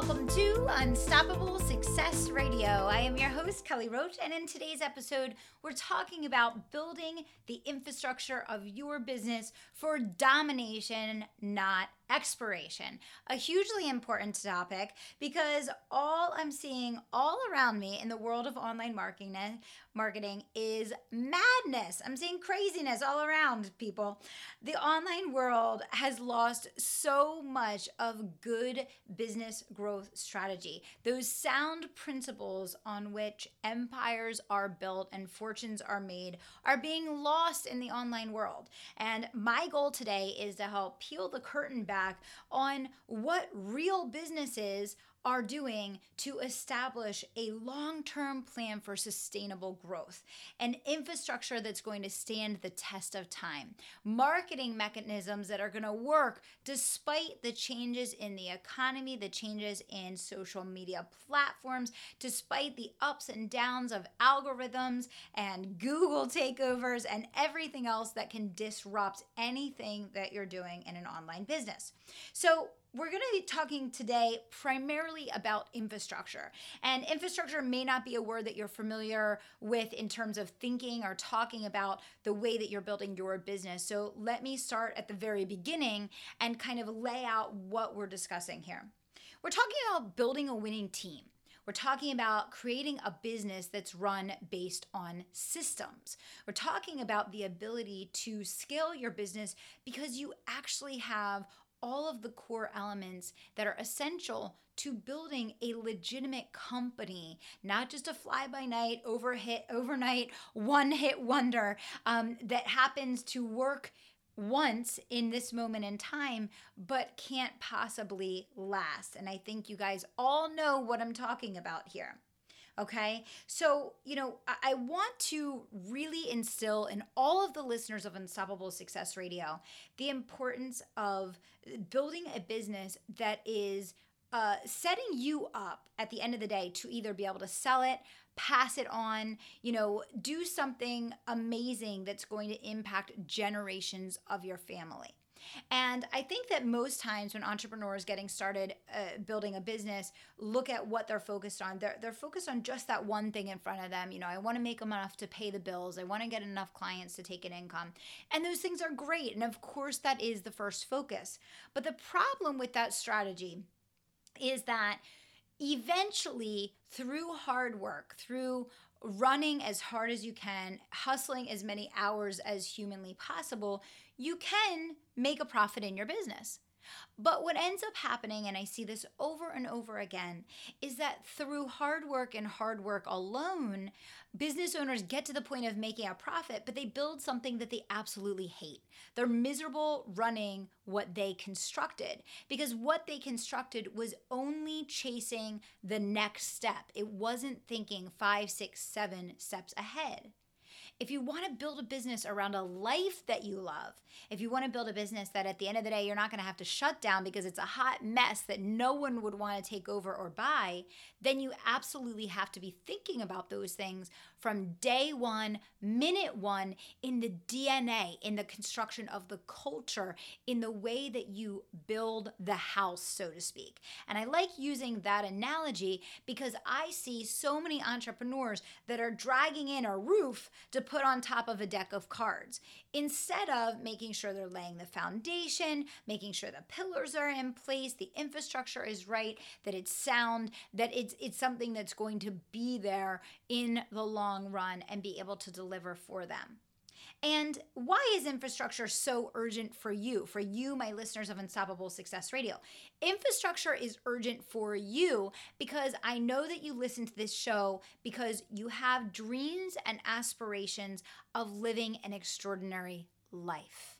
Welcome to Unstoppable Success Radio. I am your host, Kelly Roach, and in today's episode, we're talking about building the infrastructure of your business for domination, not expiration. A hugely important topic because all I'm seeing all around me in the world of online marketing marketing is madness. I'm seeing craziness all around people. The online world has lost so much of good business growth strategy. Those sound principles on which empires are built and fortunes are made are being lost in the online world. And my goal today is to help peel the curtain back on what real businesses are doing to establish a long term plan for sustainable growth, an infrastructure that's going to stand the test of time, marketing mechanisms that are going to work despite the changes in the economy, the changes in social media platforms, despite the ups and downs of algorithms and Google takeovers and everything else that can disrupt anything that you're doing in an online business. So, we're going to be talking today primarily about infrastructure. And infrastructure may not be a word that you're familiar with in terms of thinking or talking about the way that you're building your business. So let me start at the very beginning and kind of lay out what we're discussing here. We're talking about building a winning team. We're talking about creating a business that's run based on systems. We're talking about the ability to scale your business because you actually have all of the core elements that are essential to building a legitimate company, not just a fly by night, over hit, overnight, one hit wonder um, that happens to work once in this moment in time, but can't possibly last. And I think you guys all know what I'm talking about here. Okay. So, you know, I, I, want to really instill in all of the listeners of Unstoppable Success Radio the importance of building a business that is uh, setting you up at the end of the day to either be able to sell it, pass it on, you know, do something amazing that's going to impact generations of your family. And I think that most times when entrepreneurs getting started uh, building a business look at what they're focused on, they're, they're focused on just that one thing in front of them. You know, I want to make them enough to pay the bills, I want to get enough clients to take an income. And those things are great. And of course, that is the first focus. But the problem with that strategy is that eventually, through hard work, through running as hard as you can, hustling as many hours as humanly possible, you can make a profit in your business. But what ends up happening, and I see this over and over again, is that through hard work and hard work alone, business owners get to the point of making a profit, but they build something that they absolutely hate. They're miserable running what they constructed because what they constructed was only chasing the next step. It wasn't thinking five, six, seven steps ahead if you want to build a business around a life that you love, if you want to build a business that at the end of the day you're not going to have to shut down because it's a hot mess that no one would want to take over or buy, then you absolutely have to be thinking about those things from day one, minute one, in the DNA, in the construction of the culture, in the way that you build the house, so to speak. And I like using that analogy because I see so many entrepreneurs that are dragging in a roof to put on top of a deck of cards instead of making sure they're laying the foundation, making sure the pillars are in place, the infrastructure is right, that it's sound, that it's it's something that's going to be there in the long run and be able to deliver for them. And why is infrastructure so urgent for you, for you, my listeners of Unstoppable Success Radio? Infrastructure is urgent for you because I know that you listen to this show because you have dreams and aspirations of living an extraordinary life.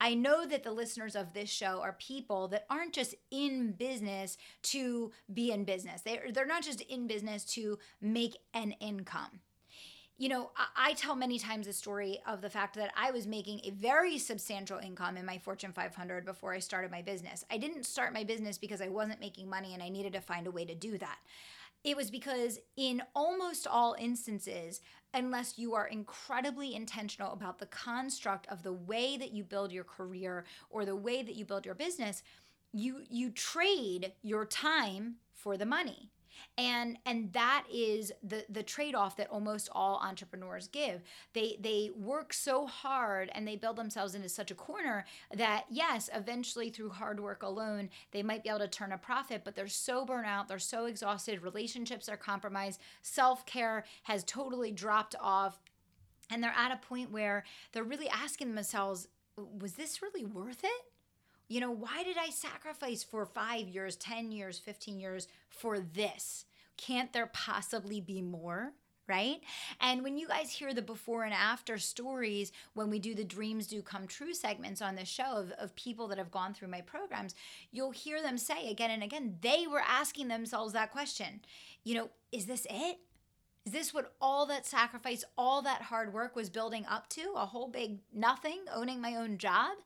I know that the listeners of this show are people that aren't just in business to be in business. They're, they're not just in business to make an income. You know, I, I, tell many times the story of the fact that I was making a very substantial income in my Fortune 500 before I started my business. I didn't start my business because I wasn't making money and I needed to find a way to do that. It was because, in almost all instances, unless you are incredibly intentional about the construct of the way that you build your career or the way that you build your business, you you trade your time for the money and and that is the the trade-off that almost all entrepreneurs give. They they work so hard and they build themselves into such a corner that yes eventually through hard work alone they might be able to turn a profit but they're so burnt out they're so exhausted relationships are compromised self-care has totally dropped off and they're at a point where they're really asking themselves was this really worth it you know, why did I sacrifice for five years, 10 years, 15 years for this? Can't there possibly be more? right? And when you guys hear the before and after stories, when we do the Dreams Do Come True segments on the show of, of people that have gone through my programs, you'll hear them say again and again, they were asking themselves that question. You know, is this it? Is this what all that sacrifice, all that hard work was building up to? A whole big nothing, owning my own job?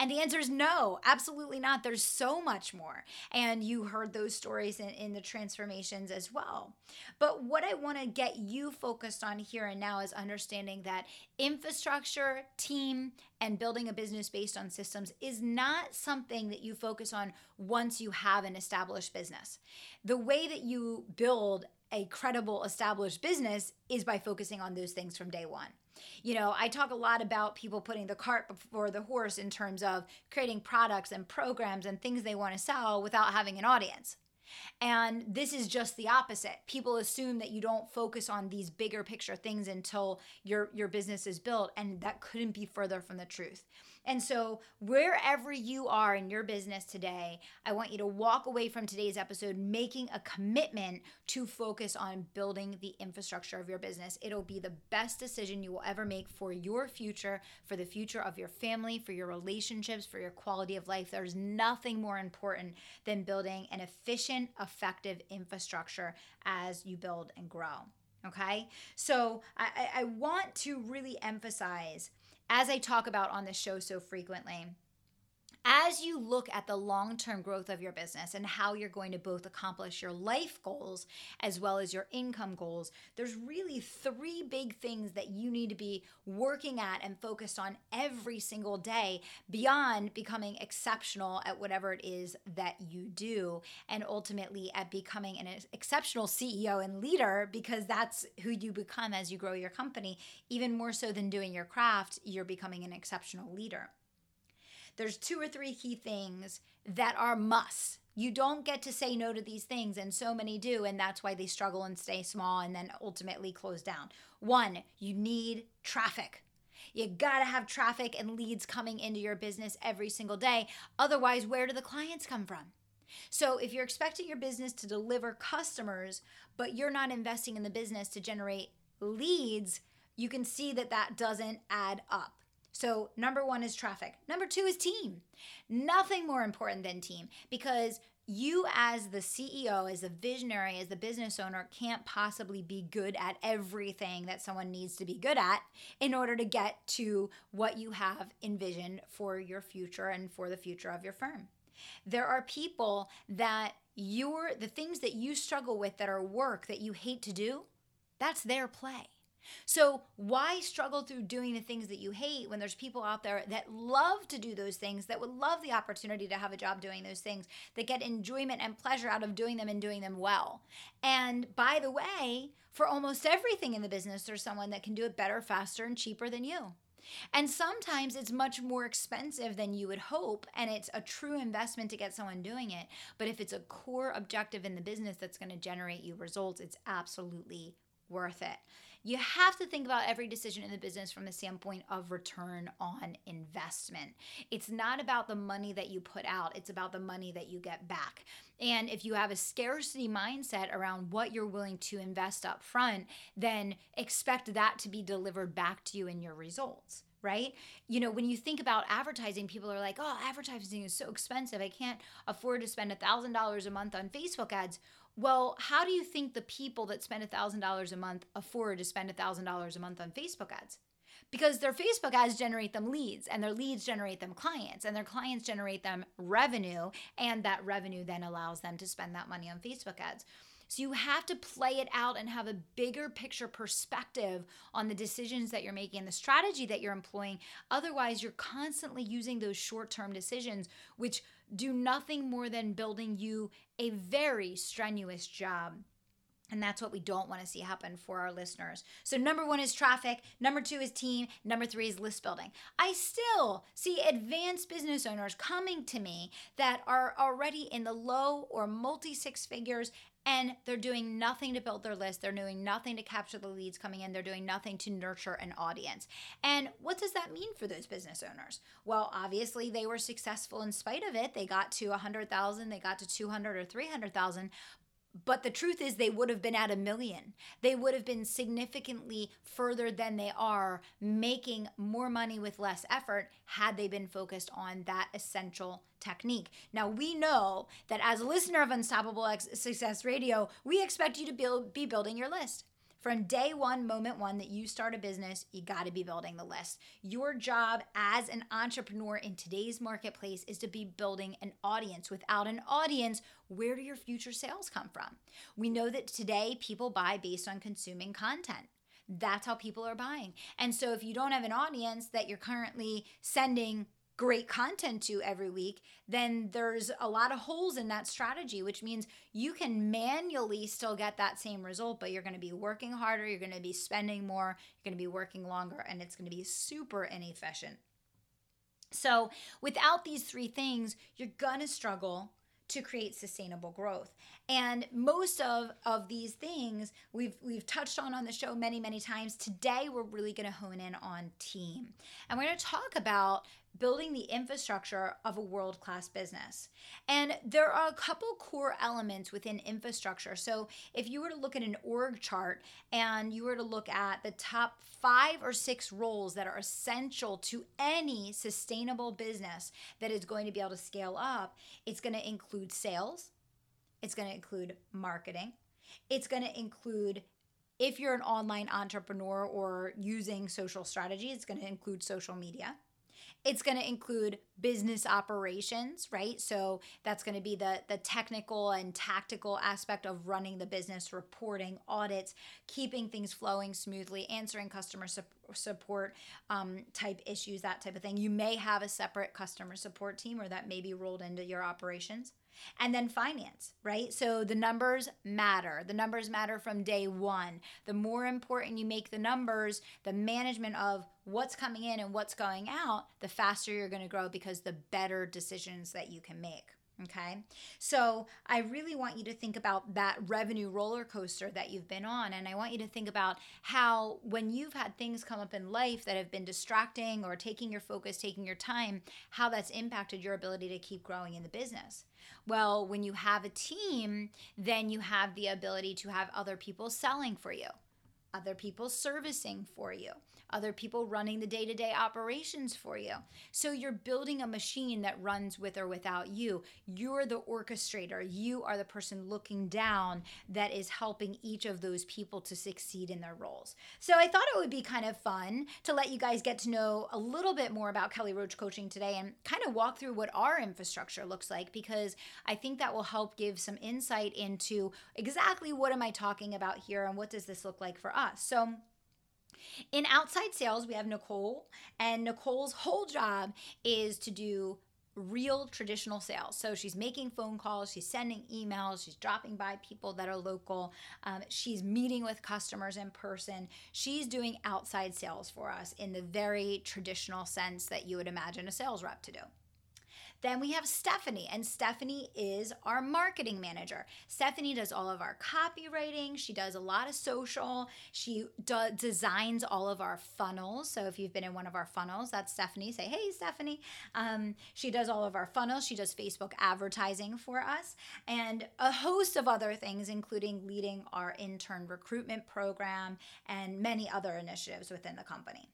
And the answer is no, absolutely not. There's so much more. And you heard those stories in, in the transformations as well. But what I want to get you focused on here and now is understanding that infrastructure, team, and building a business based on systems is not something that you focus on once you have an established business. The way that you build a credible established business is by focusing on those things from day one. You know, I talk a lot about people putting the cart before the horse in terms of creating products and programs and things they want to sell without having an audience. And this is just the opposite. People assume that you don't focus on these bigger picture things until your your business is built and that couldn't be further from the truth. And so, wherever you are in your business today, I want you to walk away from today's episode making a commitment to focus on building the infrastructure of your business. It'll be the best decision you will ever make for your future, for the future of your family, for your relationships, for your quality of life. There's nothing more important than building an efficient, effective infrastructure as you build and grow. Okay, so I, I want to really emphasize as I talk about on this show so frequently, as you look at the long term growth of your business and how you're going to both accomplish your life goals as well as your income goals, there's really three big things that you need to be working at and focused on every single day beyond becoming exceptional at whatever it is that you do and ultimately at becoming an exceptional CEO and leader because that's who you become as you grow your company. Even more so than doing your craft, you're becoming an exceptional leader there's two or three key things that are musts. You don't get to say no to these things, and so many do, and that's why they struggle and stay small and then ultimately close down. One, you need traffic. You gotta have traffic and leads coming into your business every single day. Otherwise, where do the clients come from? So, if you're expecting your business to deliver customers, but you're not investing in the business to generate leads, you can see that that doesn't add up. So, number one is traffic. Number two is team. Nothing more important than team because you, as the CEO, as the visionary, as the business owner, can't possibly be good at everything that someone needs to be good at in order to get to what you have envisioned for your future and for the future of your firm. There are people that you're the things that you struggle with that are work that you hate to do, that's their play. So, why struggle through doing the things that you hate when there's people out there that love to do those things, that would love the opportunity to have a job doing those things, that get enjoyment and pleasure out of doing them and doing them well? And by the way, for almost everything in the business, there's someone that can do it better, faster, and cheaper than you. And sometimes it's much more expensive than you would hope, and it's a true investment to get someone doing it. But if it's a core objective in the business that's going to generate you results, it's absolutely worth it you have to think about every decision in the business from the standpoint of return on investment. It's not about the money that you put out, it's about the money that you get back. And if you have a scarcity mindset around what you're willing to invest up front, then expect that to be delivered back to you in your results right? You know, when you think about advertising, people are like, oh, advertising is so expensive. I can't afford to spend $1,000 a month on Facebook ads. Well, how do you think the people that spend $1,000 a month afford to spend $1,000 a month on Facebook ads? Because their Facebook ads generate them leads, and their leads generate them clients, and their clients generate them revenue, and that revenue then allows them to spend that money on Facebook ads. So you have to play it out and have a bigger picture perspective on the decisions that you're making, and the strategy that you're employing. Otherwise, you're constantly using those short term decisions, which do nothing more than building you a very strenuous job. And that's what we don't want to see happen for our listeners. So, number one is traffic. Number two is team. Number three is list building. I still see advanced business owners coming to me that are already in the low or multi six figures and they're doing nothing to build their list. They're doing nothing to capture the leads coming in. They're doing nothing to nurture an audience. And what does that mean for those business owners? Well, obviously they were successful in spite of it. They got to 100,000, they got to 200 or 300,000, but the truth is, they would have been at a million. They would have been significantly further than they are, making more money with less effort had they been focused on that essential technique. Now, we know that as a listener of Unstoppable Success Radio, we expect you to build, be building your list. From day one, moment one that you start a business, you got to be building the list. Your job as an entrepreneur in today's marketplace is to be building an audience. Without an audience, where do your future sales come from? We know that today people buy based on consuming content. That's how people are buying. And so if you don't have an audience that you're currently sending great content to every week, then there's a lot of holes in that strategy, which means you can manually still get that same result, but you're going to be working harder, you're going to be spending more, you're going to be working longer, and it's going to be super inefficient. So, without these three things, you're going to struggle to create sustainable growth. And most of, of these things we've we've touched on on the show many many times. Today we're really going to hone in on team. And we're going to talk about building the infrastructure of a world class business. And there are a couple core elements within infrastructure. So, if you were to look at an org chart and you were to look at the top five or six roles that are essential to any sustainable business that is going to be able to scale up, it's going to include sales, it's going to include marketing, it's going to include if you're an online entrepreneur or using social strategy, it's going to include social media. It's going to include business operations, right? So that's going to be the the technical and tactical aspect of running the business, reporting, audits, keeping things flowing smoothly, answering customer su- support um, type issues, that type of thing. You may have a separate customer support team, or that may be rolled into your operations. And then finance, right? So the numbers matter. The numbers matter from day one. The more important you make the numbers, the management of what's coming in and what's going out, the faster you're going to grow because the better decisions that you can make. Okay. So I really want you to think about that revenue roller coaster that you've been on. And I want you to think about how, when you've had things come up in life that have been distracting or taking your focus, taking your time, how that's impacted your ability to keep growing in the business. Well, when you have a team, then you have the ability to have other people selling for you, other people servicing for you other people running the day to day operations for you. So you're building a machine that runs with or without you. You're the orchestrator. You are the person looking down that is helping each of those people to succeed in their roles. So I thought it would be kind of fun to let you guys get to know a little bit more about Kelly Roach Coaching today and kind of walk through what our infrastructure looks like because I think that will help give some insight into exactly what am I talking about here and what does this look like for us. So in outside sales, we have Nicole, and Nicole's whole job is to do real traditional sales. So she's making phone calls, she's sending emails, she's dropping by people that are local, um, she's meeting with customers in person. She's doing outside sales for us in the very traditional sense that you would imagine a sales rep to do. Then we have Stephanie, and Stephanie is our marketing manager. Stephanie does all of our copywriting. She does a lot of social. She do- designs all of our funnels. So if you've been in one of our funnels, that's Stephanie. Say, hey, Stephanie. Um, she does all of our funnels. She does Facebook advertising for us and a host of other things, including leading our intern recruitment program and many other initiatives within the company.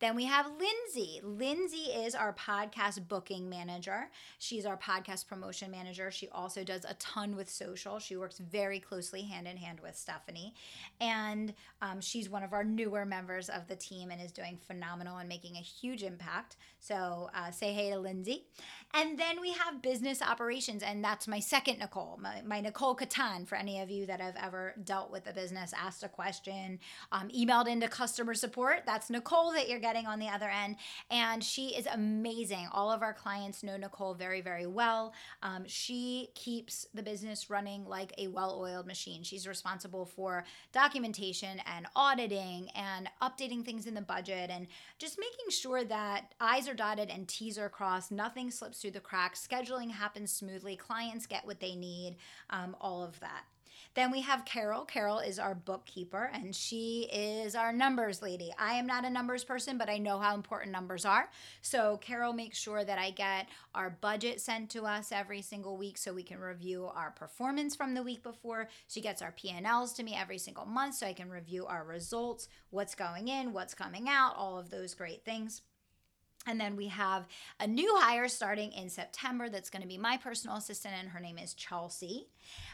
Then we have Lindsay. Lindsay is our podcast booking manager. She's our podcast promotion manager. She also does a ton with social. She works very closely hand in hand with Stephanie. And um, she's one of our newer members of the team and is doing phenomenal and making a huge impact. So uh, say hey to Lindsay. And then we have business operations, and that's my second Nicole, my, my Nicole Catan. For any of you that have ever dealt with a business, asked a question, um, emailed into customer support, that's Nicole that you're getting on the other end. And she is amazing. All of our clients know Nicole very, very well. Um, she keeps the business running like a well oiled machine. She's responsible for documentation and auditing and updating things in the budget and just making sure that I's are dotted and T's are crossed, nothing slips through the cracks, scheduling happens smoothly, clients get what they need, um, all of that. Then we have Carol. Carol is our bookkeeper and she is our numbers lady. I am not a numbers person, but I know how important numbers are. So Carol makes sure that I get our budget sent to us every single week so we can review our performance from the week before. She gets our P&Ls to me every single month so I can review our results, what's going in, what's coming out, all of those great things. And then we have a new hire starting in September that's going to be my personal assistant, and her name is Chelsea.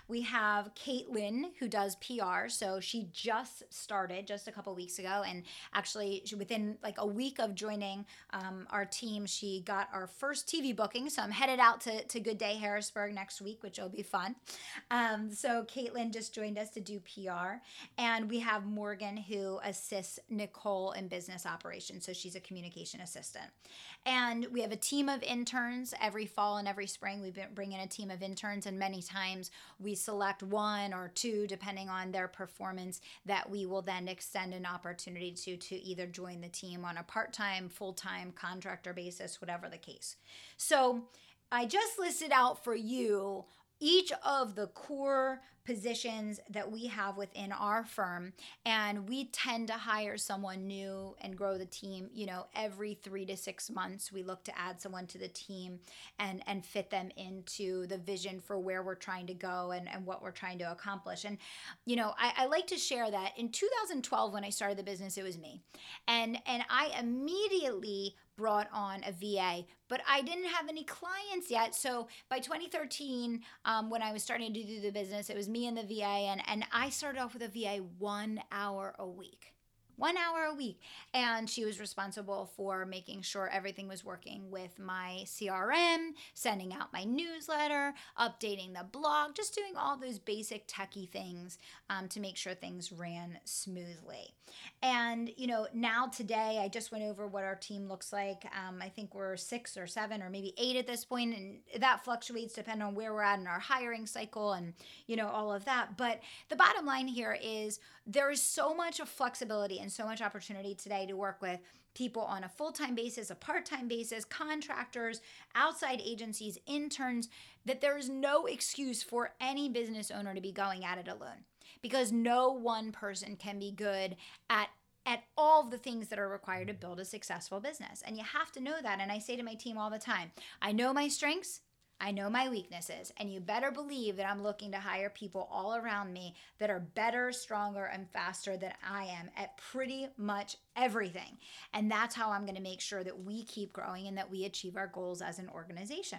We have Caitlin, who does PR. So she just started just a couple weeks ago. And actually, within like a week of joining um, our team, she got our first TV booking. So I'm headed out to, to Good Day Harrisburg next week, which will be fun. Um, so Caitlin just joined us to do PR. And we have Morgan, who assists Nicole in business operations. So she's a communication assistant. And we have a team of interns every fall and every spring. We bring in a team of interns, and many times we select one or two, depending on their performance, that we will then extend an opportunity to to either join the team on a part time, full time contractor basis, whatever the case. So I just listed out for you each of the core positions that we have within our firm and we tend to hire someone new and grow the team you know every three to six months we look to add someone to the team and and fit them into the vision for where we're trying to go and, and what we're trying to accomplish. And you know I, I like to share that in 2012 when i started the business it was me. And and i immediately brought on a VA, but I didn't have any clients yet. So by 2013, um, when I was starting to do the business, it was me and the VA, and, and I started off with a VA one hour a week one hour a week. And she was responsible for making sure everything was working with my CRM, sending out my newsletter, updating the blog, just doing all those basic techie things um, to make sure things ran smoothly. And, you know, now today, I just went over what our team looks like. Um, I think we're six or seven or maybe eight at this point, and that fluctuates depending on where we're at in our hiring cycle and, you know, all of that. But the bottom line here is there is so much flexibility and so much opportunity today to work with people on a full time basis, a part time basis, contractors, outside agencies, interns, that there is no excuse for any business owner to be going at it alone because no one person can be good at at all the things that are required to build a successful business. And you have to know that. And I say to my team all the time I know my strengths, I know my weaknesses, and you better believe that I'm looking to hire people all around me that are better, stronger, and faster than I am at pretty much everything. And that's how I'm going to make sure that we keep growing and that we achieve our goals as an organization.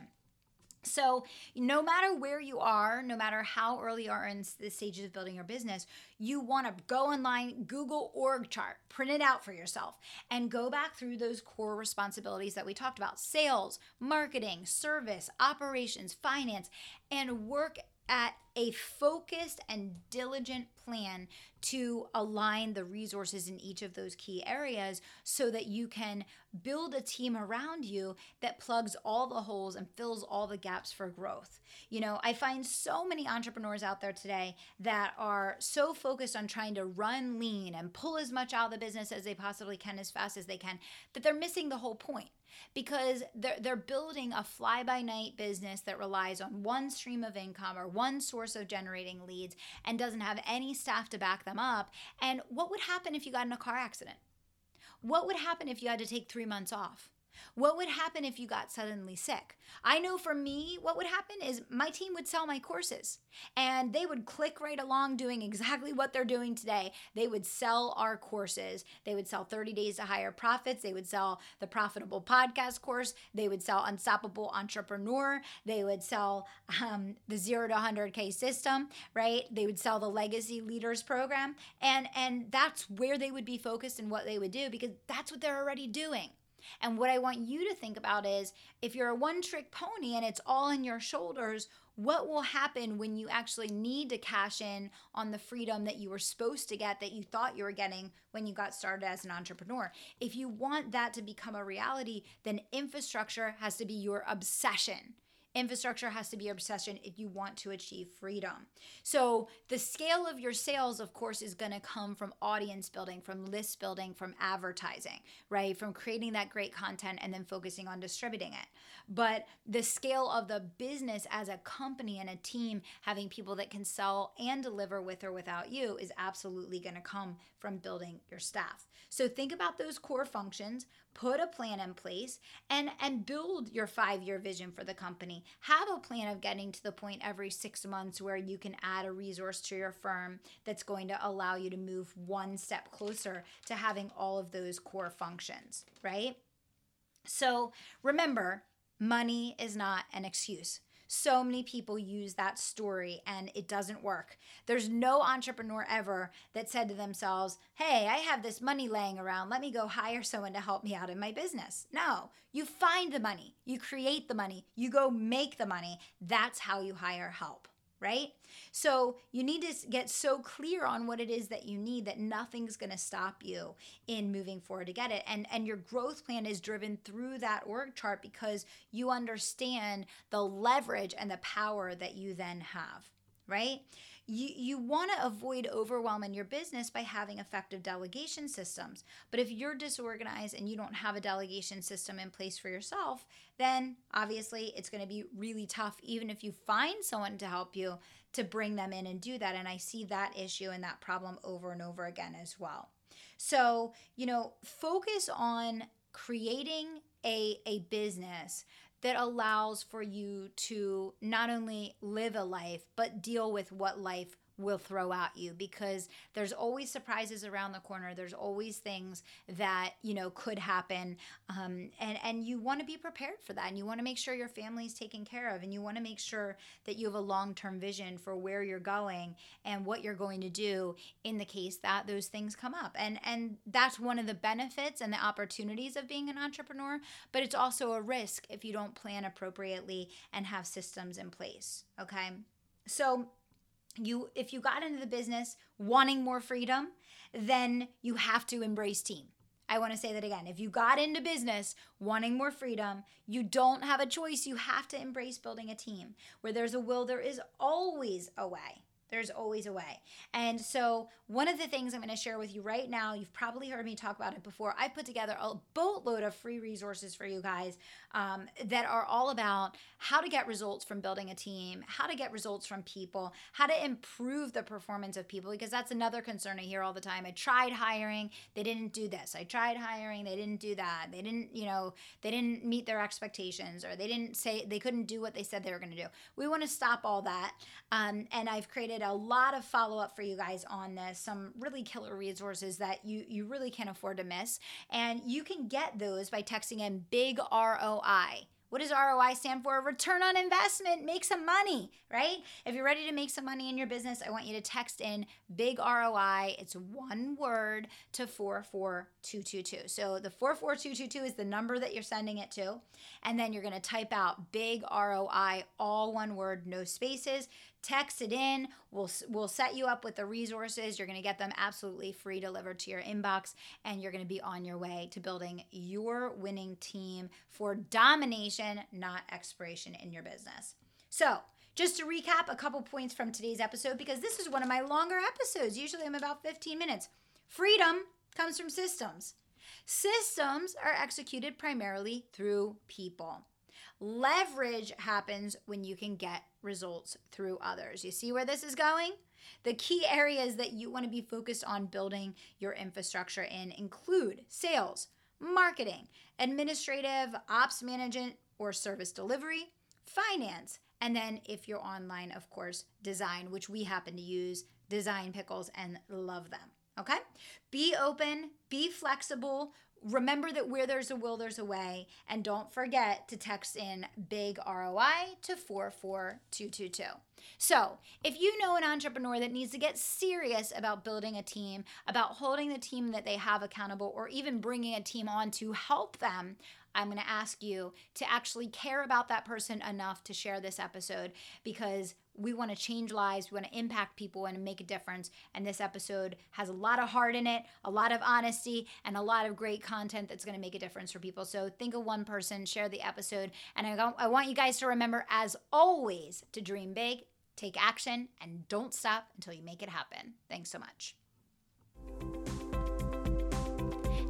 So, no matter where you are, no matter how early you are in the stages of building your business, you want to go online, Google org chart, print it out for yourself, and go back through those core responsibilities that we talked about sales, marketing, service, operations, finance, and work at a focused and diligent plan to align the resources in each of those key areas so that you can build a team around you that plugs all the holes and fills all the gaps for growth. You know, I find so many entrepreneurs out there today that are so focused on trying to run lean and pull as much out of the business as they possibly can as fast as they can that they're missing the whole point because they're, they're building a fly by night business that relies on one stream of income or one source of generating leads and doesn't have any staff to back them up. And what would happen if you got in a car accident? What would happen if you had to take three months off? What would happen if you got suddenly sick? I know for me, what would happen is my team would sell my courses and they would click right along doing exactly what they're doing today. They would sell our courses. They would sell 30 Days to Higher Profits. They would sell the Profitable Podcast course. They would sell Unstoppable Entrepreneur. They would sell um, the Zero to 100K system, right? They would sell the Legacy Leaders program. And, and that's where they would be focused and what they would do because that's what they're already doing. And what I want you to think about is if you're a one trick pony and it's all in your shoulders, what will happen when you actually need to cash in on the freedom that you were supposed to get that you thought you were getting when you got started as an entrepreneur? If you want that to become a reality, then infrastructure has to be your obsession. Infrastructure has to be your obsession if you want to achieve freedom. So, the scale of your sales, of course, is going to come from audience building, from list building, from advertising, right? From creating that great content and then focusing on distributing it. But the scale of the business as a company and a team, having people that can sell and deliver with or without you, is absolutely going to come from building your staff. So, think about those core functions, put a plan in place and and build your 5-year vision for the company. Have a plan of getting to the point every 6 months where you can add a resource to your firm that's going to allow you to move one step closer to having all of those core functions, right? So, remember, money is not an excuse. So many people use that story and it doesn't work. There's no entrepreneur ever that said to themselves, Hey, I have this money laying around. Let me go hire someone to help me out in my business. No, you find the money, you create the money, you go make the money. That's how you hire help right? So you need to get so clear on what it is that you need that nothing's going to stop you in moving forward to get it. And and your growth plan is driven through that org chart because you understand the leverage and the power that you then have, right? You, you want to avoid overwhelm in your business by having effective delegation systems. But if you're disorganized and you don't have a delegation system in place for yourself, then obviously it's going to be really tough, even if you find someone to help you to bring them in and do that. And I see that issue and that problem over and over again as well. So, you know, focus on creating a, a business that allows for you to not only live a life, but deal with what life will throw at you because there's always surprises around the corner. There's always things that you know could happen um, and and you want to be prepared for that and you want to make sure your family is taken care of and you want to make sure that you have a long-term vision for where you're going and what you're going to do in the case that those things come up. And and that's one of the benefits and the opportunities of being an entrepreneur but it's also a risk if you don't plan appropriately and have systems in place okay? So you if you got into the business wanting more freedom, then you have to embrace team. I want to say that again. If you got into business wanting more freedom, you don't have a choice. You have to embrace building a team. Where there's a will, there is always a way. There's always a way. And so, one of the things I'm going to share with you right now, you've probably heard me talk about it before. I put together a boatload of free resources for you guys um, that are all about how to get results from building a team, how to get results from people, how to improve the performance of people, because that's another concern I hear all the time. I tried hiring, they didn't do this. I tried hiring, they didn't do that. They didn't, you know, they didn't meet their expectations or they didn't say, they couldn't do what they said they were going to do. We want to stop all that. Um, and I've created a lot of follow up for you guys on this, some really killer resources that you, you really can't afford to miss. And you can get those by texting in big ROI what does ROI stand for? Return on investment. Make some money, right? If you're ready to make some money in your business, I want you to text in big ROI. It's one word to 44222. So the 44222 is the number that you're sending it to. And then you're going to type out big ROI, all one word, no spaces text it in. We'll we'll set you up with the resources. You're going to get them absolutely free delivered to your inbox and you're going to be on your way to building your winning team for domination, not expiration in your business. So, just to recap a couple points from today's episode because this is one of my longer episodes. Usually I'm about 15 minutes. Freedom comes from systems. Systems are executed primarily through people. Leverage happens when you can get results through others. You see where this is going? The key areas that you want to be focused on building your infrastructure in include sales, marketing, administrative, ops management or service delivery, finance, and then if you're online, of course, design, which we happen to use design pickles and love them. Okay? Be open, be flexible. Remember that where there's a will, there's a way. And don't forget to text in big ROI to 44222. So, if you know an entrepreneur that needs to get serious about building a team, about holding the team that they have accountable, or even bringing a team on to help them, I'm going to ask you to actually care about that person enough to share this episode because we want to change lives, we want to impact people and make a difference. And this episode has a lot of heart in it, a lot of honesty, and a lot of great content that's going to make a difference for people. So think of one person, share the episode. And I, I want you guys to remember, as always, to dream big, take action, and don't stop until you make it happen. Thanks so much.